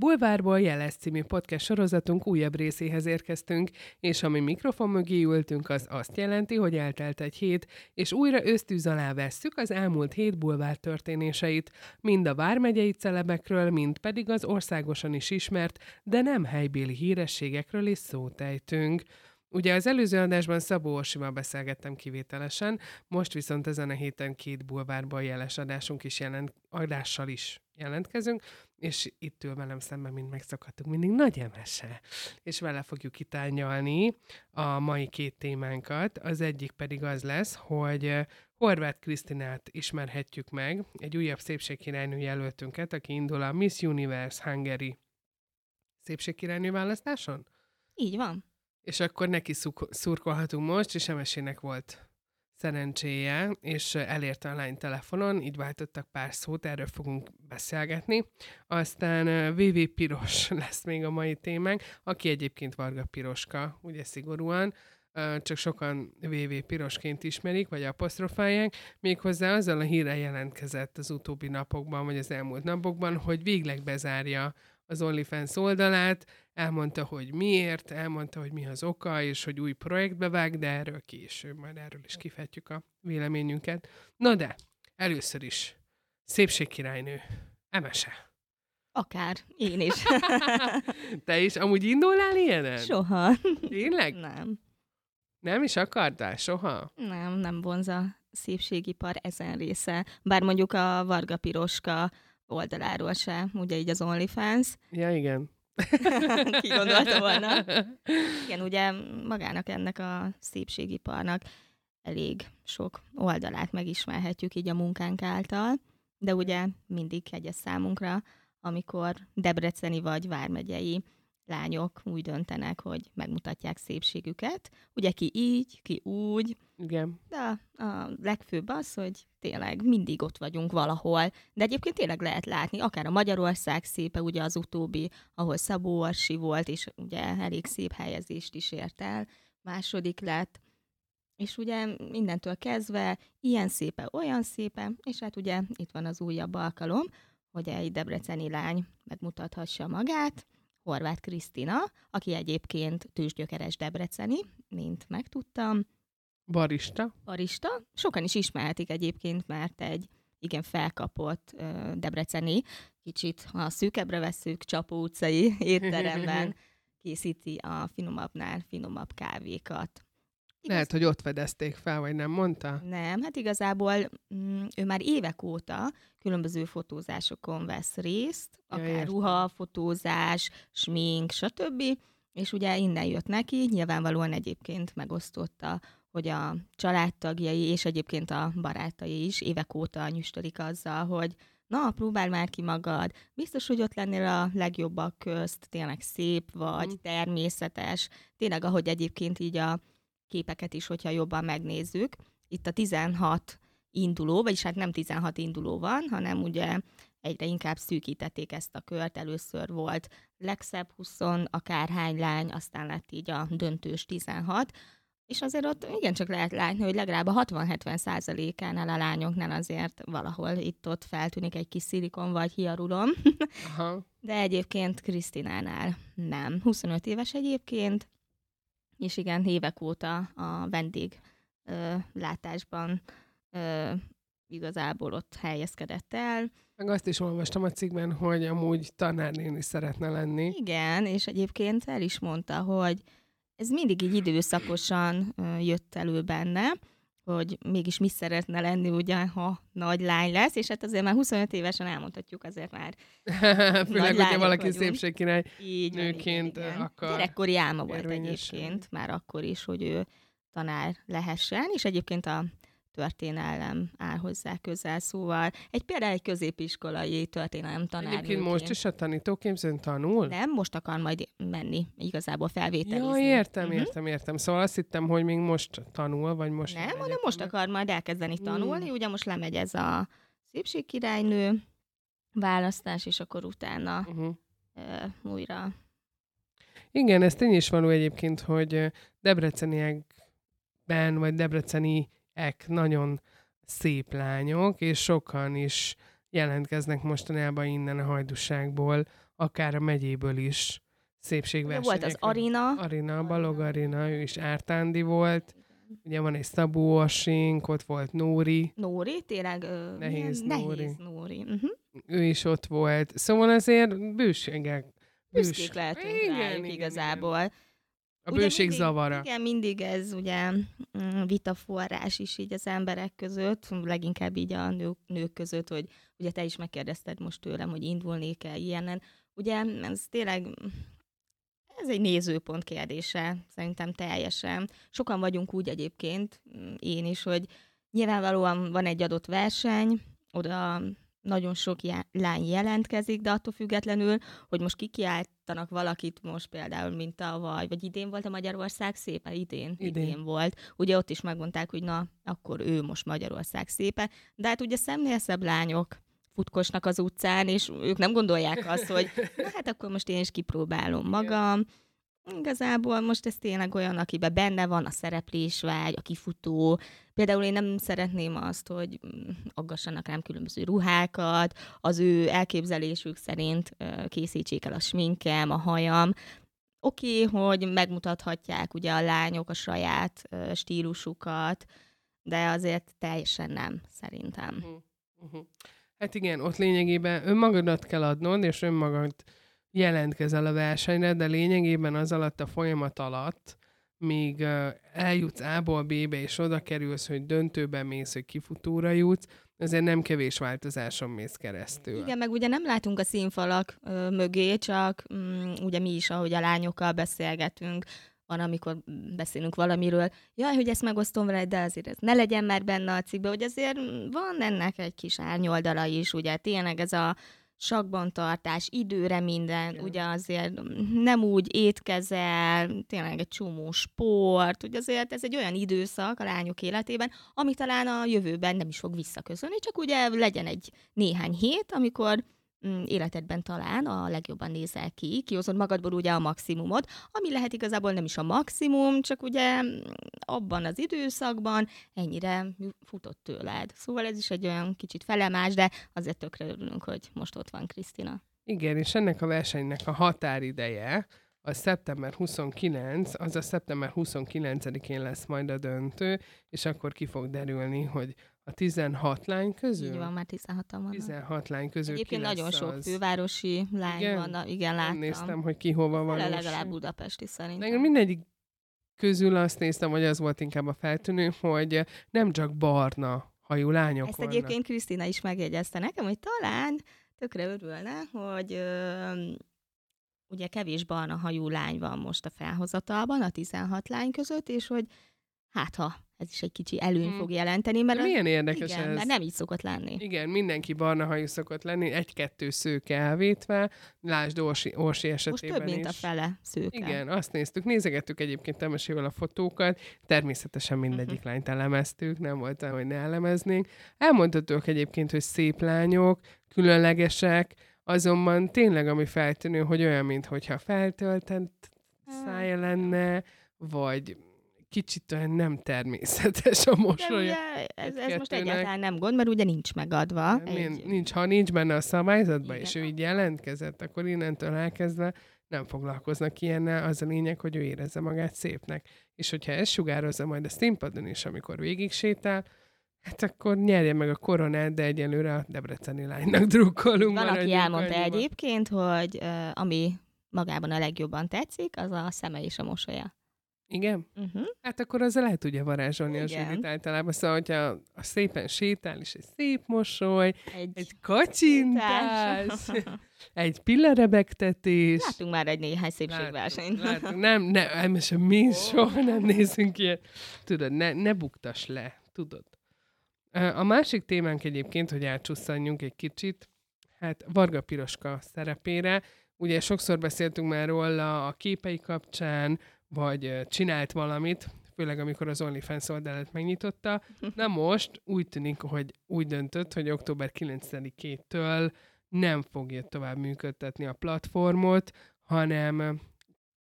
Bulvárból Jeles című podcast sorozatunk újabb részéhez érkeztünk, és ami mikrofon mögé ültünk, az azt jelenti, hogy eltelt egy hét, és újra ösztűz alá vesszük az elmúlt hét bulvár történéseit, mind a vármegyei celebekről, mind pedig az országosan is ismert, de nem helybéli hírességekről is szót ejtünk. Ugye az előző adásban Szabó Orsival beszélgettem kivételesen, most viszont ezen a héten két bulvárban jeles adásunk is jelent, adással is jelentkezünk, és itt ül velem szemben, mint megszokhattuk, mindig nagy emese, és vele fogjuk kitányalni a mai két témánkat. Az egyik pedig az lesz, hogy Horváth Krisztinát ismerhetjük meg, egy újabb szépségkirálynő jelöltünket, aki indul a Miss Universe Hungary szépségkirálynő választáson? Így van. És akkor neki szurkolhatunk most, és Emesének volt szerencséje, és elérte a lány telefonon, így váltottak pár szót, erről fogunk beszélgetni. Aztán VV Piros lesz még a mai témánk, aki egyébként Varga Piroska, ugye szigorúan, csak sokan VV Pirosként ismerik, vagy apostrofálják, méghozzá azzal a hírrel jelentkezett az utóbbi napokban, vagy az elmúlt napokban, hogy végleg bezárja az OnlyFans oldalát, elmondta, hogy miért, elmondta, hogy mi az oka, és hogy új projektbe vág, de erről később, majd erről is kifejtjük a véleményünket. Na de, először is, szépségkirálynő, emese. Akár, én is. Te is amúgy indulnál ilyenen? Soha. Tényleg? Nem. Nem is akartál? Soha? Nem, nem vonza szépségipar ezen része. Bár mondjuk a Varga Piroska oldaláról se, ugye így az OnlyFans. Ja, igen. Ki gondolta volna? Igen, ugye magának ennek a szépségiparnak elég sok oldalát megismerhetjük így a munkánk által, de ugye mindig hegyes számunkra, amikor debreceni vagy vármegyei lányok úgy döntenek, hogy megmutatják szépségüket. Ugye ki így, ki úgy. Igen. De a legfőbb az, hogy tényleg mindig ott vagyunk valahol. De egyébként tényleg lehet látni, akár a Magyarország szépe, ugye az utóbbi, ahol Szabó Orsi volt, és ugye elég szép helyezést is ért el. Második lett. És ugye mindentől kezdve ilyen szépe, olyan szépe, és hát ugye itt van az újabb alkalom, hogy egy debreceni lány megmutathassa magát, Horváth Krisztina, aki egyébként tőzsgyökeres debreceni, mint megtudtam. Barista. Barista. Sokan is ismerhetik egyébként, mert egy igen felkapott uh, debreceni, kicsit ha szűkebbre veszük, Csapó utcai étteremben készíti a finomabbnál finomabb kávékat. Igaz? Lehet, hogy ott fedezték fel, vagy nem mondta? Nem, hát igazából mm, ő már évek óta különböző fotózásokon vesz részt, akár ja, ruhafotózás, smink, stb. És ugye innen jött neki, nyilvánvalóan egyébként megosztotta, hogy a családtagjai és egyébként a barátai is évek óta nyüstölik azzal, hogy na, próbál már ki magad, biztos, hogy ott lennél a legjobbak közt, tényleg szép vagy, mm. természetes, tényleg ahogy egyébként így a képeket is, hogyha jobban megnézzük. Itt a 16 induló, vagyis hát nem 16 induló van, hanem ugye egyre inkább szűkítették ezt a kört. Először volt legszebb 20, akárhány lány, aztán lett így a döntős 16, és azért ott igencsak lehet látni, hogy legalább a 60-70 százalékánál a lányoknál azért valahol itt-ott feltűnik egy kis szilikon vagy hiarulom. Aha. De egyébként Krisztinánál nem. 25 éves egyébként, és igen, évek óta a vendég ö, látásban ö, igazából ott helyezkedett el. Meg azt is olvastam a cikkben, hogy amúgy tanárnéni szeretne lenni. Igen, és egyébként el is mondta, hogy ez mindig így időszakosan jött elő benne, hogy mégis mi szeretne lenni, ugye, ha nagy lány lesz, és hát azért már 25 évesen elmondhatjuk, azért már Főleg, hogyha valaki szépségkirály Így nőként igen, igen. akar Gyerekkori álma volt egyébként, már akkor is, hogy ő tanár lehessen, és egyébként a történelem áll hozzá közel, szóval egy például egy középiskolai történelem tanár. Egyébként most is a tanítóképzőn tanul? Nem, most akar majd menni igazából felvételizni. Ja, értem, uh-huh. értem, értem. Szóval azt hittem, hogy még most tanul, vagy most... Nem, hanem most akar majd elkezdeni tanulni, hmm. ugye most lemegy ez a szépségkirálynő választás, és akkor utána uh-huh. uh, újra igen, ez tény is való egyébként, hogy debreceniekben, vagy debreceni ek nagyon szép lányok, és sokan is jelentkeznek mostanában innen a hajdúságból, akár a megyéből is szépségversenyek. Volt az Arina. Arina, Balog Arina, ő is Ártándi volt. Ugye van egy Szabó Asink, ott volt Nóri. Nóri, tényleg ö, nehéz, Nóri. nehéz Nóri. Uh-huh. Ő is ott volt. Szóval azért bőségek. Büszkék lehetünk igen, rájuk igen, igazából. Igen. A ugye bőség mindig, zavara. Igen, mindig ez ugye mm, vitaforrás is így az emberek között, leginkább így a nők, nők között, hogy ugye te is megkérdezted most tőlem, hogy indulnék-e ilyenen. Ugye ez tényleg ez egy nézőpont kérdése, szerintem teljesen. Sokan vagyunk úgy egyébként, mm, én is, hogy nyilvánvalóan van egy adott verseny, oda nagyon sok lány jelentkezik, de attól függetlenül, hogy most kikiáltanak valakit most például, mint tavaly, vagy idén volt a Magyarország szépe, idén, idén, idén volt. Ugye ott is megmondták, hogy na, akkor ő most Magyarország szépe, de hát ugye szemnél szebb lányok futkosnak az utcán, és ők nem gondolják azt, hogy na hát akkor most én is kipróbálom magam. Igazából most ez tényleg olyan, akiben benne van a szereplésvágy, a kifutó. Például én nem szeretném azt, hogy mm, aggassanak rám különböző ruhákat, az ő elképzelésük szerint készítsék el a sminkem, a hajam. Oké, okay, hogy megmutathatják ugye a lányok a saját stílusukat, de azért teljesen nem, szerintem. Uh-huh. Uh-huh. Hát igen, ott lényegében önmagadat kell adnod, és önmagad jelentkezel a versenyre, de lényegében az alatt a folyamat alatt, míg eljutsz A-ból B-be, és oda kerülsz, hogy döntőben mész, hogy kifutóra jutsz, azért nem kevés változáson mész keresztül. Igen, meg ugye nem látunk a színfalak mögé, csak mm, ugye mi is, ahogy a lányokkal beszélgetünk, van, amikor beszélünk valamiről, jaj, hogy ezt megosztom veled, de azért ez ne legyen már benne a cikkben, hogy azért van ennek egy kis árnyoldala is, ugye tényleg ez a sakban tartás, időre minden, Igen. ugye azért nem úgy étkezel, tényleg egy csomó sport, ugye azért ez egy olyan időszak a lányok életében, ami talán a jövőben nem is fog visszaközölni, csak ugye legyen egy néhány hét, amikor életedben talán a legjobban nézel ki, kihozod magadból ugye a maximumot, ami lehet igazából nem is a maximum, csak ugye mm, abban az időszakban ennyire futott tőled. Szóval ez is egy olyan kicsit felemás, de azért tökre örülünk, hogy most ott van Krisztina. Igen, és ennek a versenynek a határideje, a szeptember 29, az a szeptember 29-én lesz majd a döntő, és akkor ki fog derülni, hogy a 16 lány közül? Így van, már 16 van. 16 lány közül Egyébként nagyon sok fővárosi lány igen? van, igen, láttam. Néztem, hogy ki hova van. legalább budapesti szerintem. Engem mindegyik közül azt néztem, hogy az volt inkább a feltűnő, hogy nem csak barna hajú lányok Ezt vannak. egyébként Krisztina is megjegyezte nekem, hogy talán tökre örülne, hogy ö, ugye kevés barna hajú lány van most a felhozatalban, a 16 lány között, és hogy hát ha ez is egy kicsi előny hmm. fog jelenteni. Mert Milyen az, érdekes igen, ez. mert nem így szokott lenni. Igen, mindenki barna hajú szokott lenni, egy-kettő szőke elvétve, lásd Orsi, Orsi esetében Most több, mint is. a fele szőke. Igen, azt néztük, nézegettük egyébként Temesével a fotókat, természetesen mindegyik uh-huh. lányt elemeztük, nem volt hogy ne elemeznénk. Elmondhatók egyébként, hogy szép lányok, különlegesek, azonban tényleg ami feltűnő, hogy olyan, mintha feltöltett szája lenne, vagy kicsit olyan nem természetes a ugye ez, ez most egyáltalán nem gond, mert ugye nincs megadva. Nem, egy... Nincs, ha nincs benne a szabályzatban, Igen. és ő így jelentkezett, akkor innentől elkezdve nem foglalkoznak ilyennel, az a lényeg, hogy ő érezze magát szépnek. És hogyha ez sugározza majd a színpadon is, amikor végig sétál, hát akkor nyerje meg a koronát, de egyelőre a debreceni lánynak drukkolunk. Van, aki elmondta annyiban. egyébként, hogy uh, ami magában a legjobban tetszik, az a szeme és a mosolya. Igen? Uh-huh. Hát akkor azzal lehet ugye varázsolni Igen. a zsűrit általában. Szóval, hogyha a szépen sétál, és egy szép mosoly, egy, egy kacsintás, egy pillerebegtetés. Látunk már egy néhány szépségversenyt. Látunk, látunk. Nem, nem, nem, sem mi oh. soha nem nézünk ilyet. Tudod, ne, ne buktas le, tudod. A másik témánk egyébként, hogy elcsusszanjunk egy kicsit, hát Varga Piroska szerepére. Ugye sokszor beszéltünk már róla a képei kapcsán, vagy csinált valamit, főleg amikor az OnlyFans oldalát megnyitotta. Na most úgy tűnik, hogy úgy döntött, hogy október 9-től nem fogja tovább működtetni a platformot, hanem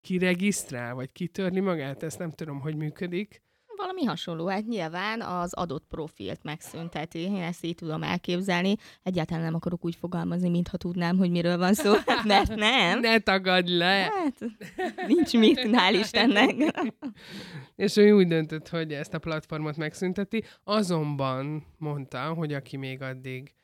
kiregisztrál, vagy kitörli magát, ezt nem tudom, hogy működik. Valami hasonló. Hát nyilván az adott profilt megszünteti. Én ezt így tudom elképzelni. Egyáltalán nem akarok úgy fogalmazni, mintha tudnám, hogy miről van szó, mert nem. Ne tagadj le! Hát, nincs mit, hál' Istennek. És ő úgy döntött, hogy ezt a platformot megszünteti. Azonban mondta, hogy aki még addig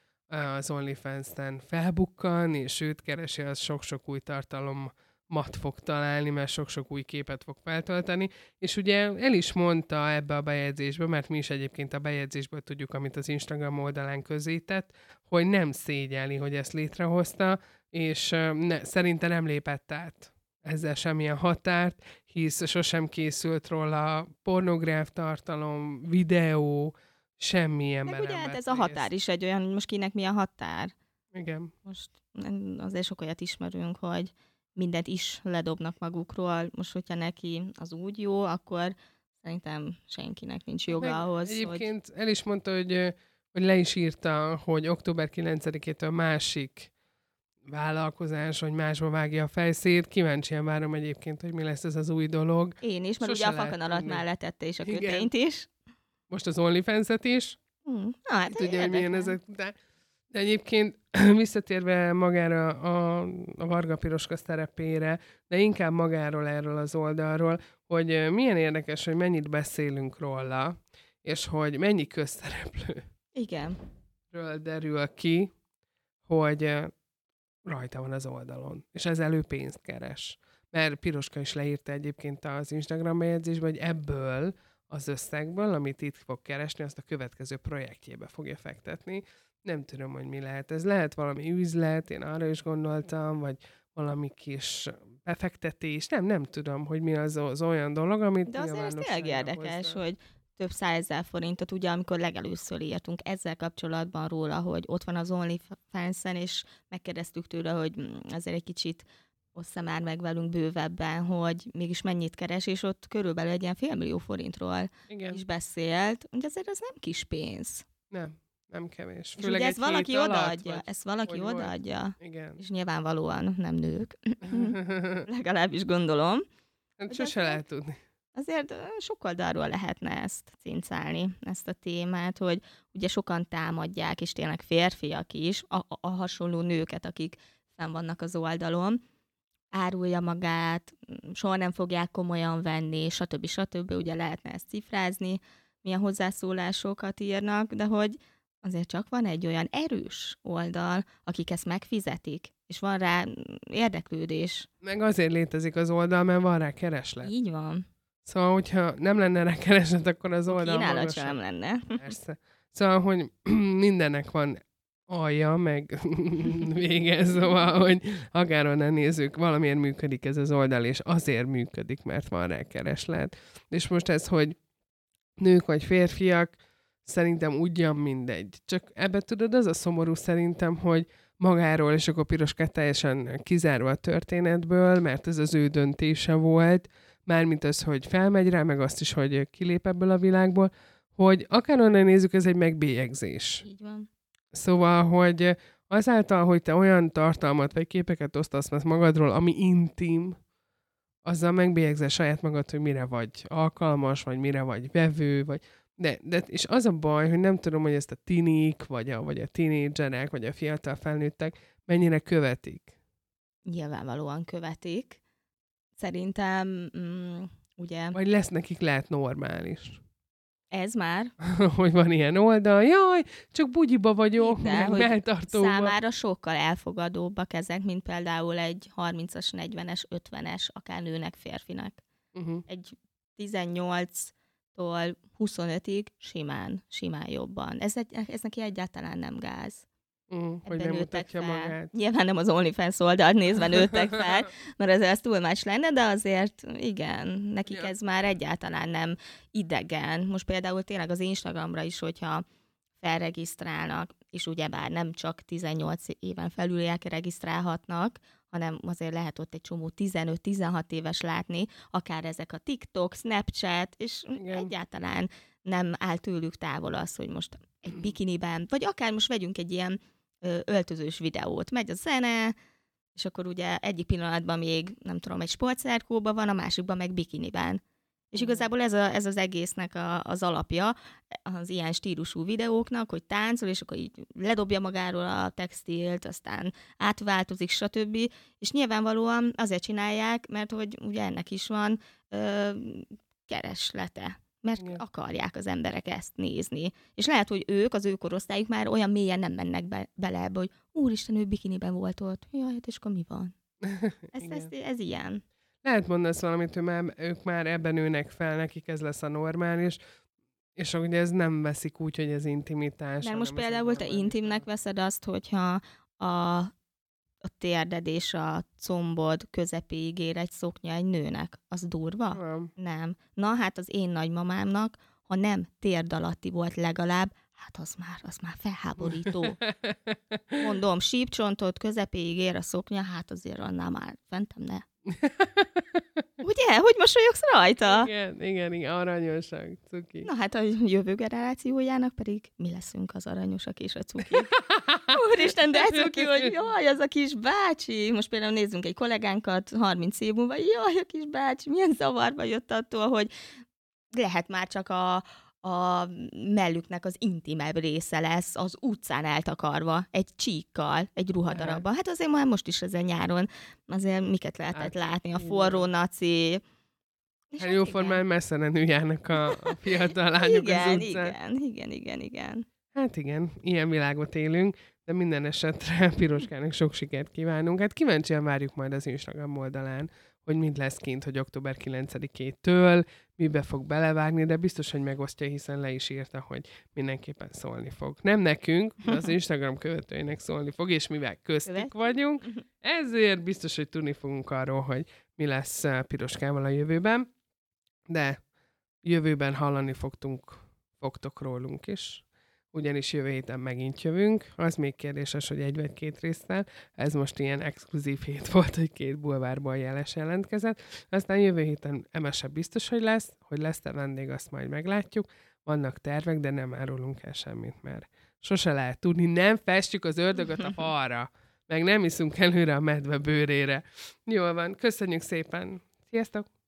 az OnlyFans-en felbukkan, és őt keresi, az sok-sok új tartalom mat fog találni, mert sok-sok új képet fog feltölteni, és ugye el is mondta ebbe a bejegyzésbe, mert mi is egyébként a bejegyzésből tudjuk, amit az Instagram oldalán közített, hogy nem szégyeli, hogy ezt létrehozta, és ne, szerinte nem lépett át ezzel semmilyen határt, hisz sosem készült róla pornográf tartalom, videó, semmilyen Meg ugye hát ez a határ is egy olyan, hogy most kinek mi a határ. Igen. Most azért sok olyat ismerünk, hogy mindent is ledobnak magukról. Most, hogyha neki az úgy jó, akkor szerintem senkinek nincs joga Meg ahhoz, Egyébként hogy... el is mondta, hogy, hogy le is írta, hogy október 9-től másik vállalkozás, hogy másba vágja a fejszét. Kíváncsian várom egyébként, hogy mi lesz ez az új dolog. Én is, mert Sose ugye a fakanalat már letette, és a kötényt is. Most az OnlyFans-et is. Hmm. Na, hát Tudja, hogy milyen ezek. De de egyébként visszatérve magára a, a Varga Piroska szerepére, de inkább magáról erről az oldalról, hogy milyen érdekes, hogy mennyit beszélünk róla, és hogy mennyi közszereplő. Igen. Ről derül ki, hogy rajta van az oldalon, és ez elő pénzt keres. Mert Piroska is leírta egyébként az Instagram bejegyzésben, hogy ebből az összegből, amit itt fog keresni, azt a következő projektjébe fogja fektetni nem tudom, hogy mi lehet. Ez lehet valami üzlet, én arra is gondoltam, vagy valami kis befektetés, nem, nem tudom, hogy mi az, az olyan dolog, amit De azért ez tényleg érdekes, hozzá. hogy több százezer forintot, ugye amikor legelőször írtunk ezzel kapcsolatban róla, hogy ott van az OnlyFans-en, és megkérdeztük tőle, hogy azért egy kicsit ossza már meg velünk bővebben, hogy mégis mennyit keres, és ott körülbelül egy ilyen félmillió forintról Igen. is beszélt. Ugye azért ez nem kis pénz. Nem. Nem kevés. Főleg és ugye ezt valaki odaadja, vagy, ezt valaki odaadja. Igen. És nyilvánvalóan nem nők. Legalábbis gondolom. Hát sose lehet tudni. Azért sok oldalról lehetne ezt cincálni, ezt a témát, hogy ugye sokan támadják, és tényleg férfiak is, a, a hasonló nőket, akik fenn vannak az oldalon, árulja magát, soha nem fogják komolyan venni, stb. stb. Ugye lehetne ezt cifrázni, milyen hozzászólásokat írnak, de hogy azért csak van egy olyan erős oldal, akik ezt megfizetik, és van rá érdeklődés. Meg azért létezik az oldal, mert van rá kereslet. Így van. Szóval, hogyha nem lenne rá kereslet, akkor az oldal Kínálat sem lenne. Persze. Szóval, hogy mindennek van alja, meg vége, szóval, hogy akárhonnan nézzük, valamiért működik ez az oldal, és azért működik, mert van rá kereslet. És most ez, hogy nők vagy férfiak, szerintem ugyan mindegy. Csak ebbe tudod, az a szomorú szerintem, hogy magáról, és akkor Piroska teljesen kizárva a történetből, mert ez az ő döntése volt, mármint az, hogy felmegy rá, meg azt is, hogy kilép ebből a világból, hogy akár onnan nézzük, ez egy megbélyegzés. Így van. Szóval, hogy azáltal, hogy te olyan tartalmat vagy képeket osztasz magadról, ami intim, azzal megbélyegzel saját magad, hogy mire vagy alkalmas, vagy mire vagy vevő, vagy de, de, és az a baj, hogy nem tudom, hogy ezt a tinik, vagy a, vagy a tinédzserek, vagy a fiatal felnőttek mennyire követik. Nyilvánvalóan követik. Szerintem, mm, ugye... Vagy lesz nekik lehet normális. Ez már. hogy van ilyen oldal, jaj, csak bugyiba vagyok, De, meg melltartóba. Számára sokkal elfogadóbbak ezek, mint például egy 30-as, 40-es, 50-es, akár nőnek, férfinak. Uh-huh. Egy 18 tól 25-ig simán, simán jobban. Ez, egy, ez neki egyáltalán nem gáz. Mm, hogy nem mutatja fel. magát. Nyilván nem az OnlyFans oldalt nézve nőttek fel, mert ez, ez túl más lenne, de azért igen, nekik ja. ez már egyáltalán nem idegen. Most például tényleg az Instagramra is, hogyha felregisztrálnak, és ugyebár nem csak 18 éven felüliek regisztrálhatnak, hanem azért lehet ott egy csomó 15-16 éves látni, akár ezek a TikTok, Snapchat, és Igen. egyáltalán nem áll tőlük távol az, hogy most egy bikiniben, vagy akár most vegyünk egy ilyen ö, öltözős videót, megy a zene, és akkor ugye egyik pillanatban még, nem tudom, egy sportszerkóban van, a másikban meg bikiniben. És igazából ez, a, ez az egésznek a, az alapja, az ilyen stílusú videóknak, hogy táncol, és akkor így ledobja magáról a textilt, aztán átváltozik, stb. És nyilvánvalóan azért csinálják, mert hogy ugye ennek is van ö, kereslete mert Igen. akarják az emberek ezt nézni. És lehet, hogy ők, az ő korosztályuk már olyan mélyen nem mennek be, bele ebbe, hogy úristen, ő bikiniben volt ott. Jaj, hát és akkor mi van? Ez, ez, ez ilyen. Lehet mondasz valamit, hogy már, ők már ebben nőnek fel, nekik ez lesz a normális, és ugye ez nem veszik úgy, hogy ez intimitás. Mert most például te intimnek veszed azt, hogyha a, a térded és a combod közepéig ér egy szoknya egy nőnek. Az durva? Nem. Nem. Na hát az én nagymamámnak, ha nem térd alatti volt legalább, hát az már, az már felháborító. Mondom, sípcsontot közepéig ér a szoknya, hát azért annál már fentem ne. Ugye? Hogy mosolyogsz rajta? Igen, igen, igen, aranyosak, cuki. Na hát a jövő generációjának pedig mi leszünk az aranyosak és a cuki. Úristen, de cuki, hogy jaj, az a kis bácsi. Most például nézzünk egy kollégánkat 30 év múlva, jaj, a kis bácsi, milyen zavarba jött attól, hogy lehet már csak a, a mellüknek az intimebb része lesz az utcán eltakarva, egy csíkkal, egy ruhadarabban. Hát azért már most is ezen nyáron azért miket lehetett hát, látni, a forró naci, Hát jóformán messze nem járnak a, a fiatal lányok igen, az utcán. Igen, igen, igen, igen. Hát igen, ilyen világot élünk, de minden esetre Piroskának sok sikert kívánunk. Hát kíváncsian várjuk majd az Instagram oldalán, hogy mind lesz kint, hogy október 9-től, mibe fog belevágni, de biztos, hogy megosztja, hiszen le is írta, hogy mindenképpen szólni fog. Nem nekünk, de az Instagram követőinek szólni fog, és mivel köztük vagyunk, ezért biztos, hogy tudni fogunk arról, hogy mi lesz eh, Piroskával a jövőben, de jövőben hallani fogtunk, fogtok rólunk is ugyanis jövő héten megint jövünk. Az még kérdéses, hogy egy vagy két résztel. Ez most ilyen exkluzív hét volt, hogy két bulvárban jeles jelentkezett. Aztán jövő héten emese biztos, hogy lesz. Hogy lesz-e vendég, azt majd meglátjuk. Vannak tervek, de nem árulunk el semmit, mert sose lehet tudni. Nem festjük az ördögöt a falra. Meg nem iszunk előre a medve bőrére. Jól van, köszönjük szépen. Sziasztok!